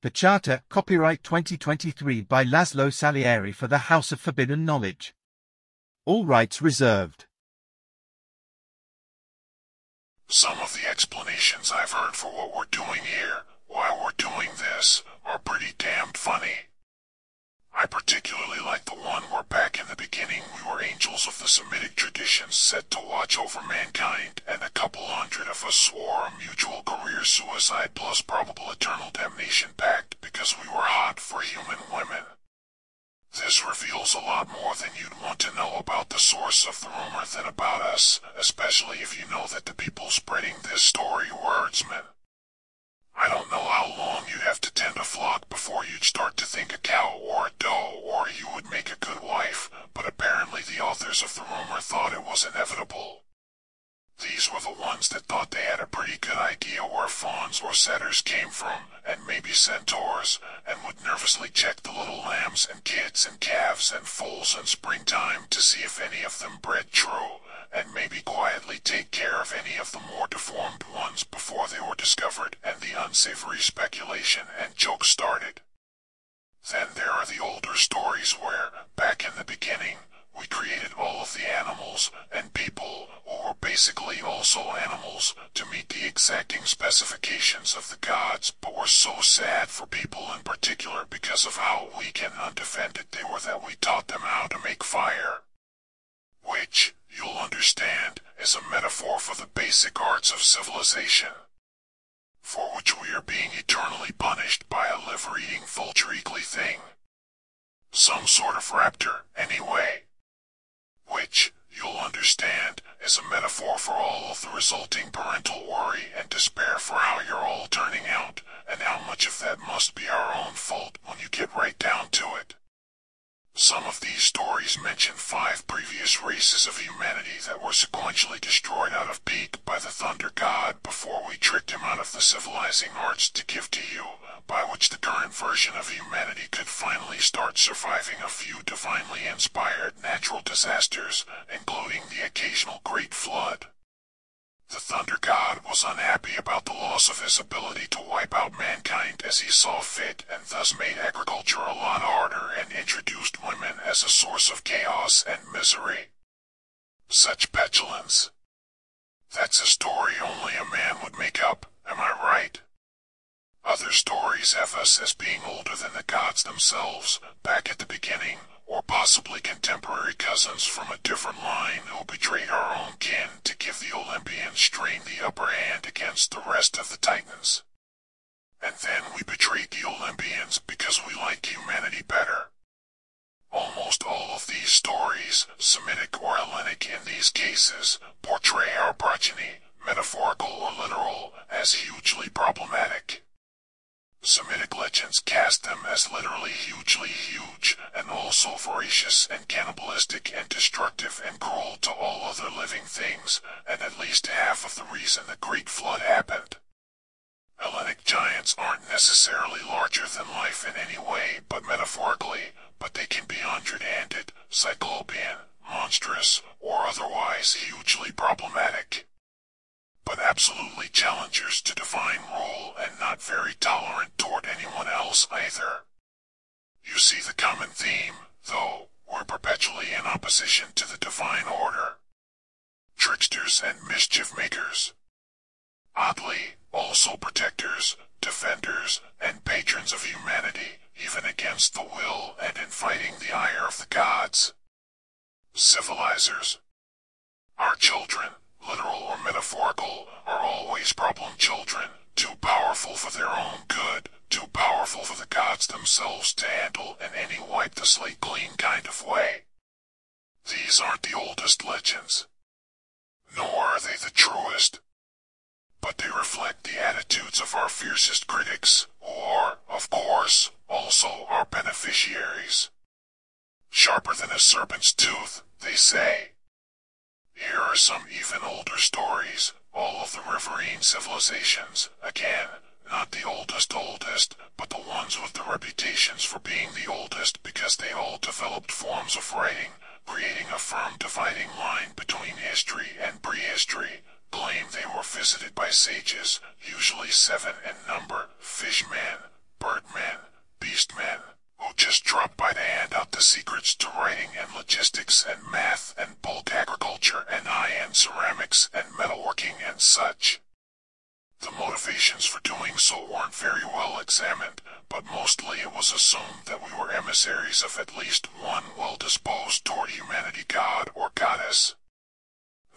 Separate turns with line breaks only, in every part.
The Charter, copyright 2023 by Laszlo Salieri for the House of Forbidden Knowledge. All rights reserved.
Some of the explanations I've heard for what we're doing here, why we're doing this, are pretty damned funny. I particularly like the one where back in the beginning we were angels of the Semitic traditions set to watch over mankind, and a couple hundred of us swore a mutual career suicide plus probable eternal damnation pact because we were hot for human women. This reveals a lot more than you'd want to know about the source of the rumor than about us, especially if you know that the people spreading this story were herdsmen. I don't know how long you'd have to tend a flock before you'd start to think a cow or a doe or you would make a good wife, but apparently the authors of the rumor thought it was inevitable. These were the ones that thought they had a pretty good idea where fauns or satyrs came from, and maybe centaurs, and would nervously check the little lambs and kids and calves and foals in springtime to see if any of them bred true, and maybe quietly take care of any of the more deformed ones before they were discovered and the unsavory speculation and joke started. Then there are the older stories where, back in the beginning, we created all of the animals and people, who were basically also animals, to meet the exacting specifications of the gods, but were so sad for people in particular because of how weak and undefended they were that we taught them how to make fire. Which, you'll understand, is a metaphor for the basic arts of civilization. For which we are being eternally punished by a liver-eating vulture-eagly thing. Some sort of raptor, anyway. Which, you'll understand, is a metaphor for all of the resulting parental worry and despair for how you're all turning out, and how much of that must be our own fault when you get right down to it. Some of these stories mention five previous races of humanity that were sequentially destroyed out of pique by the Thunder God before we tricked him out of the civilizing arts to give to you, by which the current version of humanity could finally start surviving a few divinely inspired natural disasters, including the occasional Great Flood. The Thunder God was unhappy about the loss of his ability to wipe out mankind as he saw fit and thus made agriculture a lot harder and introduced women as a source of chaos and misery. Such petulance. That's a story only a man would make up, am I right? Other stories have us as being older than the gods themselves, back at the beginning, or possibly contemporary cousins from a different line who betrayed our own kin to give the Olympians strain the upper hand against the rest of the Titans. And then we betrayed the Olympians because we like humanity better. Almost all of these stories, Semitic or Hellenic in these cases, portray our progeny, metaphorical or literal, as hugely problematic. Semitic legends cast them as literally hugely huge, and also voracious and cannibalistic and destructive and cruel to all other living things, and at least half of the reason the Great Flood happened. Hellenic giants aren't necessarily larger than life in any way, but metaphorically, but they can be hundred-handed, cyclopean, monstrous, or otherwise hugely problematic but absolutely challengers to divine rule and not very tolerant toward anyone else either. You see the common theme, though, we're perpetually in opposition to the divine order. Tricksters and mischief makers. Oddly, also protectors, defenders, and patrons of humanity, even against the will and in fighting the ire of the gods. Civilizers. Our children, literal or metaphorical, are always problem children, too powerful for their own good, too powerful for the gods themselves to handle in any wipe the slate clean kind of way. These aren't the oldest legends, nor are they the truest, but they reflect the attitudes of our fiercest critics, who are, of course, also our beneficiaries. Sharper than a serpent's tooth, they say. Here are some even older stories, all of the riverine civilizations, again, not the oldest oldest, but the ones with the reputations for being the oldest because they all developed forms of writing, creating a firm dividing line between history and prehistory, claim they were visited by sages, usually seven in number, fishmen, birdmen, by to hand out the secrets to writing and logistics and math and bulk agriculture and high-end ceramics and metalworking and such. The motivations for doing so weren't very well examined, but mostly it was assumed that we were emissaries of at least one well-disposed toward humanity god or goddess.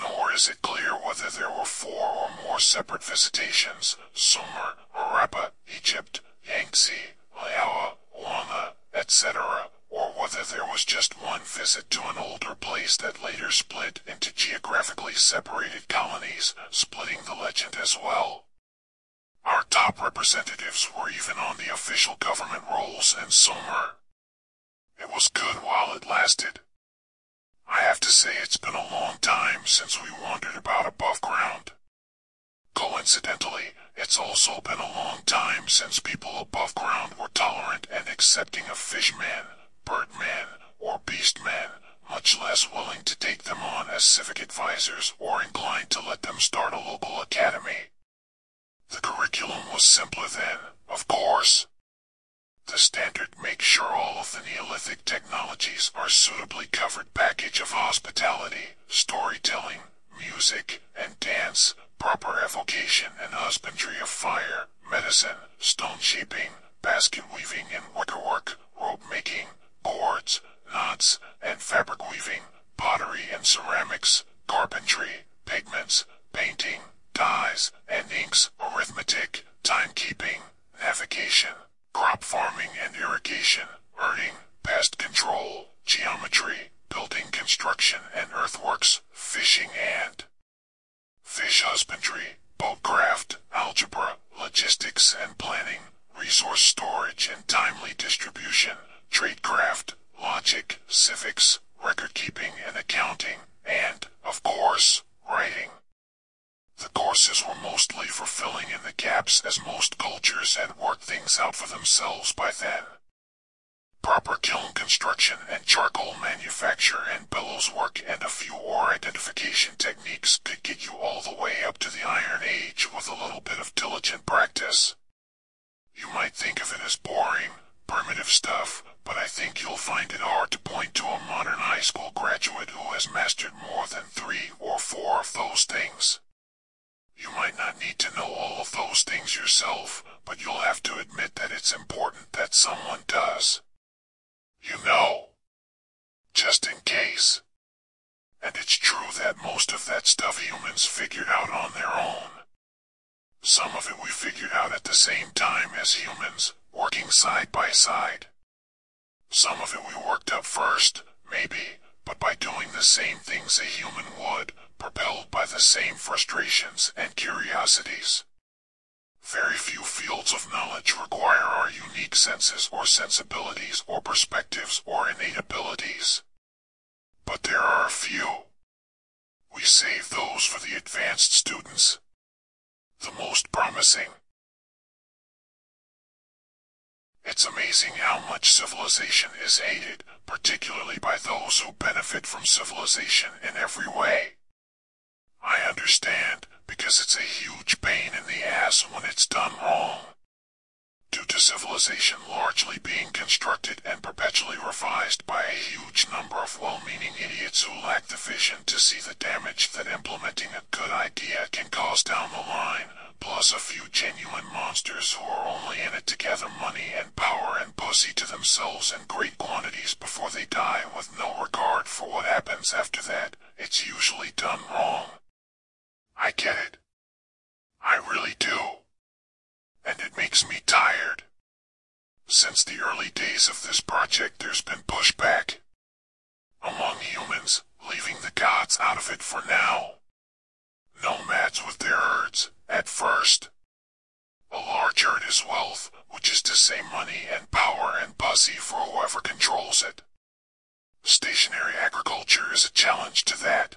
Nor is it clear whether there were four or more separate visitations, Sumer, Harappa, Egypt, Yangtze, Liaoa, etc., or whether there was just one visit to an older place that later split into geographically separated colonies, splitting the legend as well. Our top representatives were even on the official government rolls in Sumer. It was good while it lasted. I have to say it's been a long time since we wandered about above ground. Coincidentally, it's also been a long time since people above ground were tolerant and accepting of fishman, birdman, or beastman, much less willing to take them on as civic advisors or inclined to let them start a local academy. The curriculum was simpler then, of course. The standard makes sure all of the Neolithic technologies are suitably covered package of hospitality, storytelling, music, and dance, proper evocation and husbandry of fire, medicine, stone shaping, basket weaving and wickerwork, rope making, cords, knots, and fabric weaving, pottery and ceramics, carpentry, pigments, painting, dyes and inks, arithmetic, timekeeping, navigation, crop farming and irrigation, herding, pest control, geometry, building construction and earthworks, fishing and fish husbandry, boatcraft, algebra, logistics and planning, resource storage and timely distribution, tradecraft, logic, civics, record keeping and accounting, and, of course, writing. The courses were mostly for filling in the gaps as most cultures had worked things out for themselves by then. Proper kiln construction and charcoal manufacture and bellows work and a few ore identification techniques could get you all the way up to the Iron Age with a little bit of diligent practice. You might think of it as boring, primitive stuff, but I think you'll find it hard to point to a modern high school graduate who has mastered more than three or four of those things. You might not need to know all of those things yourself, but you'll have to admit that it's important that someone does. You know. Just in case. And it's true that most of that stuff humans figured out on their own. Some of it we figured out at the same time as humans, working side by side. Some of it we worked up first, maybe, but by doing the same things a human would, propelled by the same frustrations and curiosities. Very few fields of knowledge require our unique senses or sensibilities or perspectives or innate abilities. But there are a few. We save those for the advanced students. The most promising. It's amazing how much civilization is hated, particularly by those who benefit from civilization in every way. I understand, because it's a huge pain in the ass when it's done wrong. Due to civilization largely being constructed and perpetually revised by a huge number of well-meaning idiots who lack the vision to see the damage that implementing a good idea can cause down the line, plus a few genuine monsters who are only in it to gather money and power and pussy to themselves in great quantities before they die with no regard for what happens after that, it's usually done wrong. I get it. I really do. And it makes me tired. Since the early days of this project there's been pushback. Among humans, leaving the gods out of it for now. Nomads with their herds, at first. A large herd is wealth, which is to say money and power and pussy for whoever controls it. Stationary agriculture is a challenge to that.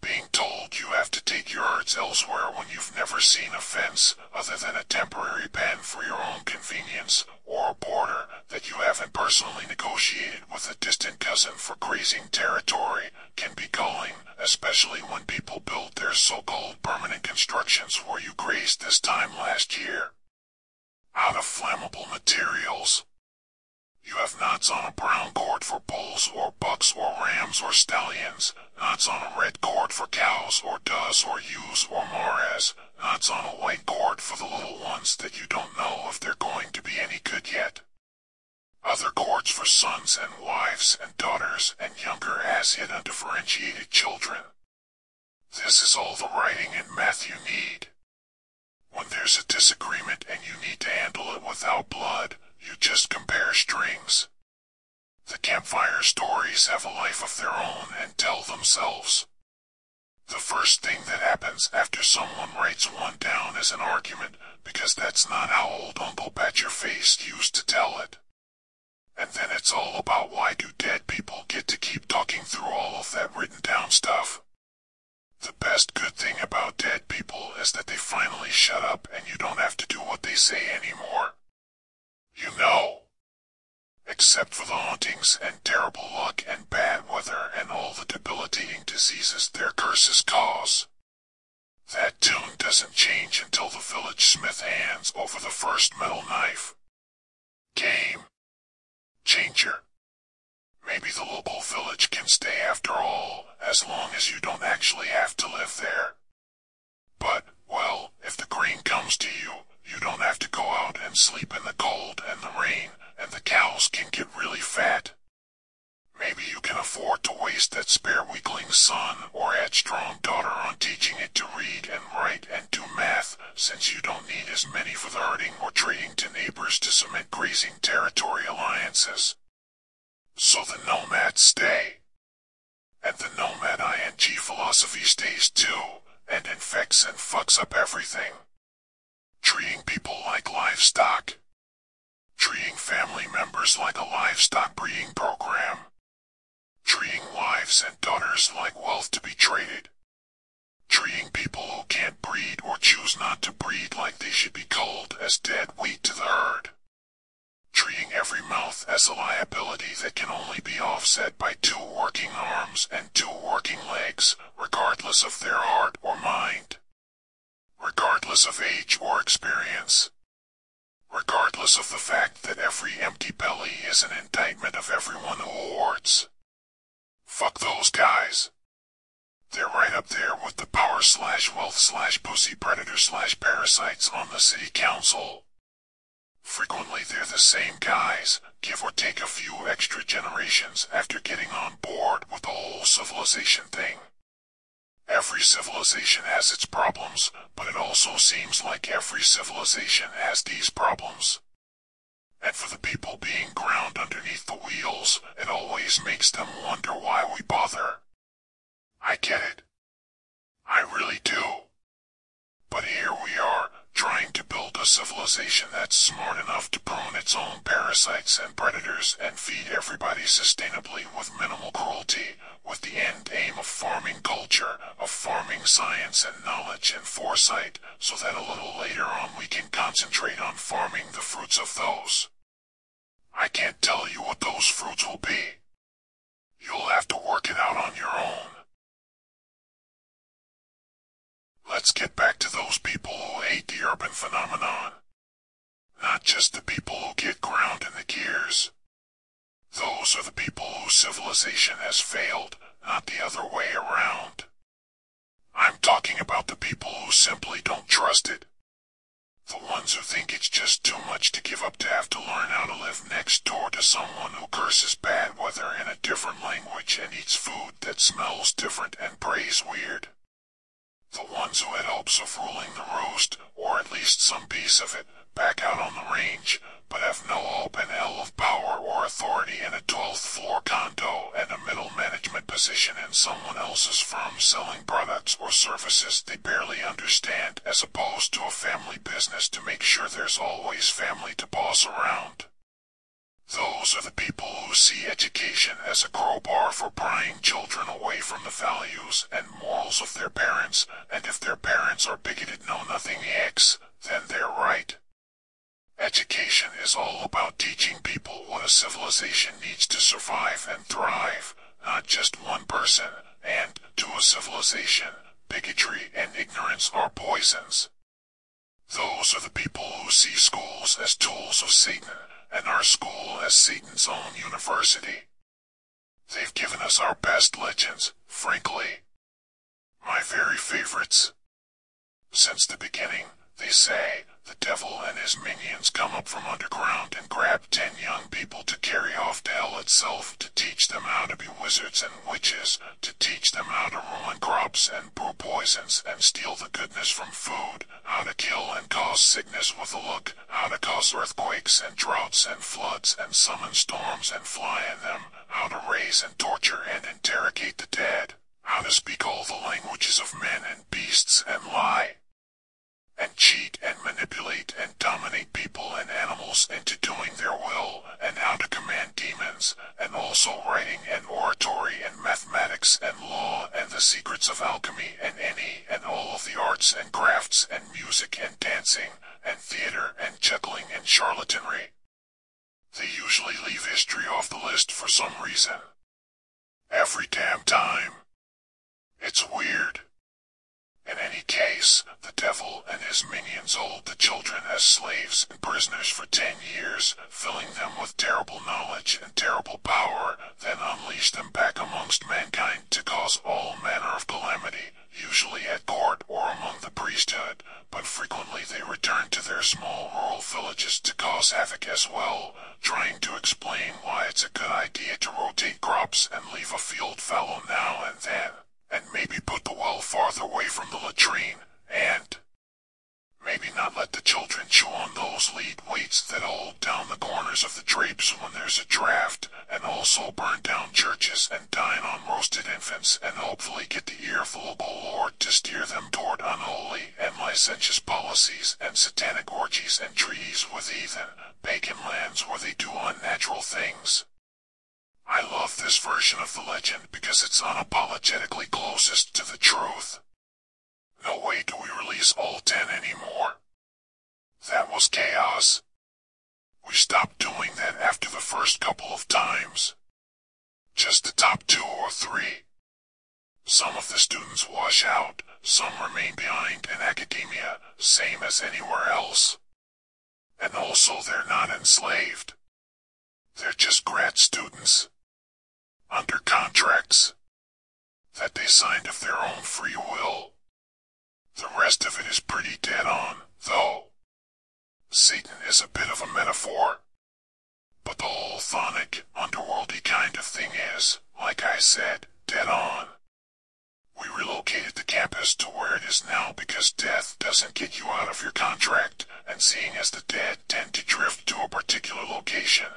Being told you have to take your herds elsewhere when you've never seen a fence other than a temporary pen for your own convenience, or a border that you haven't personally negotiated with a distant cousin for grazing territory, can be galling, especially when people build their so-called permanent constructions where you grazed this time last year. Out of flammable materials. You have knots on a brown cord for bulls or bucks or rams or stallions, knots on a red cord for cows or does or ewes or mares, knots on a white cord for the little ones that you don't know if they're going to be any good yet. Other cords for sons and wives and daughters and younger as yet undifferentiated children. This is all the writing and math you need. When there's a disagreement and you need to handle it without blood, you just compare strings. The campfire stories have a life of their own and tell themselves. The first thing that happens after someone writes one down is an argument because that's not how old Uncle Patcherface used to tell it. And then it's all about why do dead people get to keep talking through all of that written down stuff. The best good thing about dead people is that they finally shut up and you don't have to do what they say anymore. You know. Except and terrible luck and bad weather and all the debilitating diseases their curses cause. That tune doesn't change until the village smith hands over the first metal knife. Game. Changer. Maybe the Lobo village can stay after all, as long as you don't actually have to live there. But, well, if the green comes to you, you don't have to go out and sleep in the cold and the rain, and the cows can get really fat. Maybe you can afford to waste that spare weakling son or headstrong daughter on teaching it to read and write and do math, since you don't need as many for the herding or trading to neighbors to cement grazing territory alliances. So the nomads stay. And the nomad ING philosophy stays too, and infects and fucks up everything. Treating people like livestock. Treating family members like a livestock breeding program. Treating wives and daughters like wealth to be traded. Treating people who can't breed or choose not to breed like they should be culled as dead weight to the herd treating every mouth as a liability that can only be offset by two working arms and two working legs, regardless of their heart or mind. Regardless of age or experience. Regardless of the fact that every empty belly is an indictment of everyone who hoards. Fuck those guys. They're right up there with the power slash wealth slash pussy predator slash parasites on the city council. Frequently they're the same guys, give or take a few extra generations after getting on board with the whole civilization thing. Every civilization has its problems, but it also seems like every civilization has these problems. And for the people being ground underneath the wheels, it always makes them wonder why we bother. I get it. I really do. But here we are, trying to build a civilization that's smart enough to prune its own parasites and predators and feed everybody sustainably with minimal cruelty, with the end aim of farming culture, of farming science and knowledge and foresight, so that a little later on we can concentrate on farming the fruits of those. I can't tell you what those fruits will be. You'll have to work it out on your own. Let's get back to those people who hate the urban phenomenon. Not just the people who get ground in the gears. Those are the people whose civilization has failed, not the other way around. I'm talking about the people who simply don't trust it. The ones who think it's just too much to give up to have to learn how to live next door to someone who curses bad weather in a different language and eats food that smells different and prays weird. Who had hopes of ruling the roost, or at least some piece of it, back out on the range, but have no hope in hell of power or authority in a 12th floor condo and a middle management position in someone else's firm selling products or services they barely understand as opposed to a family business to make sure there's always family to boss around. Those are the people who see education as a crowbar for prying children away from the values and morals of their parents, and if their parents are bigoted know-nothing hicks, then they're right. Education is all about teaching people what a civilization needs to survive and thrive, not just one person, and, to a civilization, bigotry and ignorance are poisons. Those are the people who see schools as tools of Satan and our school as Satan's own university. They've given us our best legends, frankly. My very favorites. Since the beginning, they say, the devil and his minions come up from underground and grab ten young people to carry off to hell itself to teach them how to be wizards and witches, to teach them how to ruin crops and brew poisons and steal the goodness from food, how to kill and cause sickness with a look, how to cause earthquakes and droughts and floods and summon storms and fly in them, how to raise and torture and interrogate the dead, how to speak all the languages of men and beasts and lie and cheat and manipulate and dominate people and animals into doing their will, and how to command demons, and also writing and oratory and mathematics and law and the secrets of alchemy and any and all of the arts and crafts and music and dancing and theater and juggling and charlatanry. They usually leave history off the list for some reason. Every damn time. It's weird. In any case, the devil and his minions hold the children as slaves and prisoners for ten years, filling them with terrible knowledge and terrible power, then unleash them back amongst mankind to cause all manner of calamity, usually at court or among the priesthood, but frequently they return to their small rural villages to cause havoc as well, trying to explain why it's a good idea to rotate crops and leave a field fallow now and then and maybe put the well farther away from the latrine, and maybe not let the children chew on those lead weights that hold down the corners of the drapes when there's a draft, and also burn down churches and dine on roasted infants, and hopefully get the earful of the Lord to steer them toward unholy and licentious policies and satanic orgies and treaties with heathen, pagan lands where they do unnatural things. I love this version of the legend because it's unapologetically closest to the truth. No way do we release all ten anymore. That was chaos. We stopped doing that after the first couple of times. Just the top two or three. Some of the students wash out, some remain behind in academia, same as anywhere else. And also they're not enslaved. They're just grad students under contracts that they signed of their own free will. The rest of it is pretty dead on, though. Satan is a bit of a metaphor. But the whole chthonic, underworldy kind of thing is, like I said, dead on. We relocated the campus to where it is now because death doesn't get you out of your contract, and seeing as the dead tend to drift to a particular location,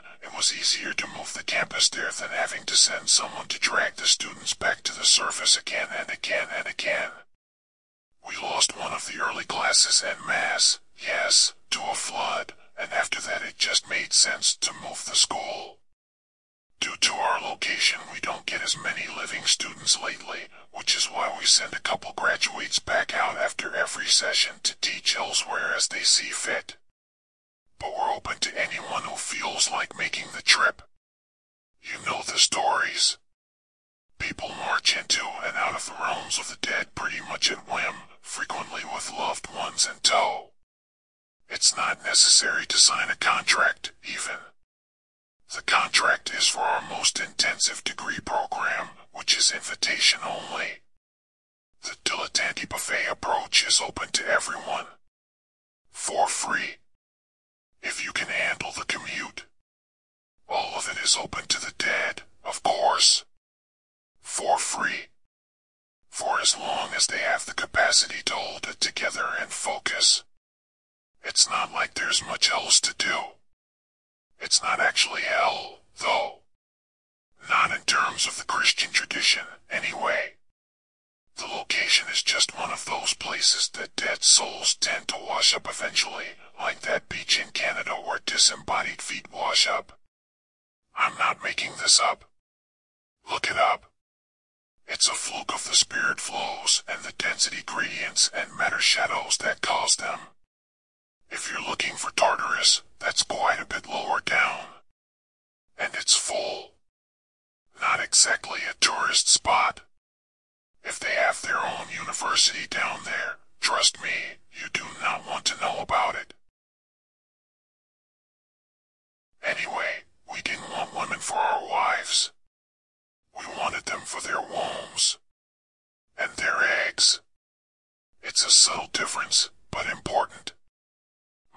was easier to move the campus there than having to send someone to drag the students back to the surface again and again and again. We lost one of the early classes en masse, yes, to a flood, and after that it just made sense to move the school. Due to our location, we don't get as many living students lately, which is why we send a couple graduates back out after every session to teach elsewhere as they see fit but we're open to anyone who feels like making the trip. You know the stories. People march into and out of the realms of the dead pretty much at whim, frequently with loved ones in tow. It's not necessary to sign a contract, even. The contract is for our most intensive degree program, which is invitation only. The dilettante buffet approach is open to everyone. For free. If you can handle the commute. All of it is open to the dead, of course. For free. For as long as they have the capacity to hold it together and focus. It's not like there's much else to do. It's not actually hell, though. Not in terms of the Christian tradition, anyway. The location is just one of those places that dead souls tend to wash up eventually, like that beach in Canada where disembodied feet wash up. I'm not making this up. Look it up. It's a fluke of the spirit flows and the density gradients and matter shadows that cause them. If you're looking for Tartarus, that's quite a bit lower down. And it's full. Not exactly a tourist spot. If they have their own university down there, trust me, you do not want to know about it. Anyway, we didn't want women for our wives. We wanted them for their wombs. And their eggs. It's a subtle difference, but important.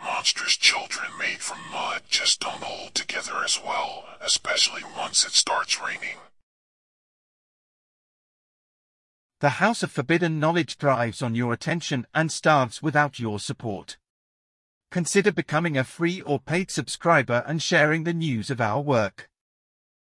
Monstrous children made from mud just don't hold together as well, especially once it starts raining.
The House of Forbidden Knowledge thrives on your attention and starves without your support. Consider becoming a free or paid subscriber and sharing the news of our work.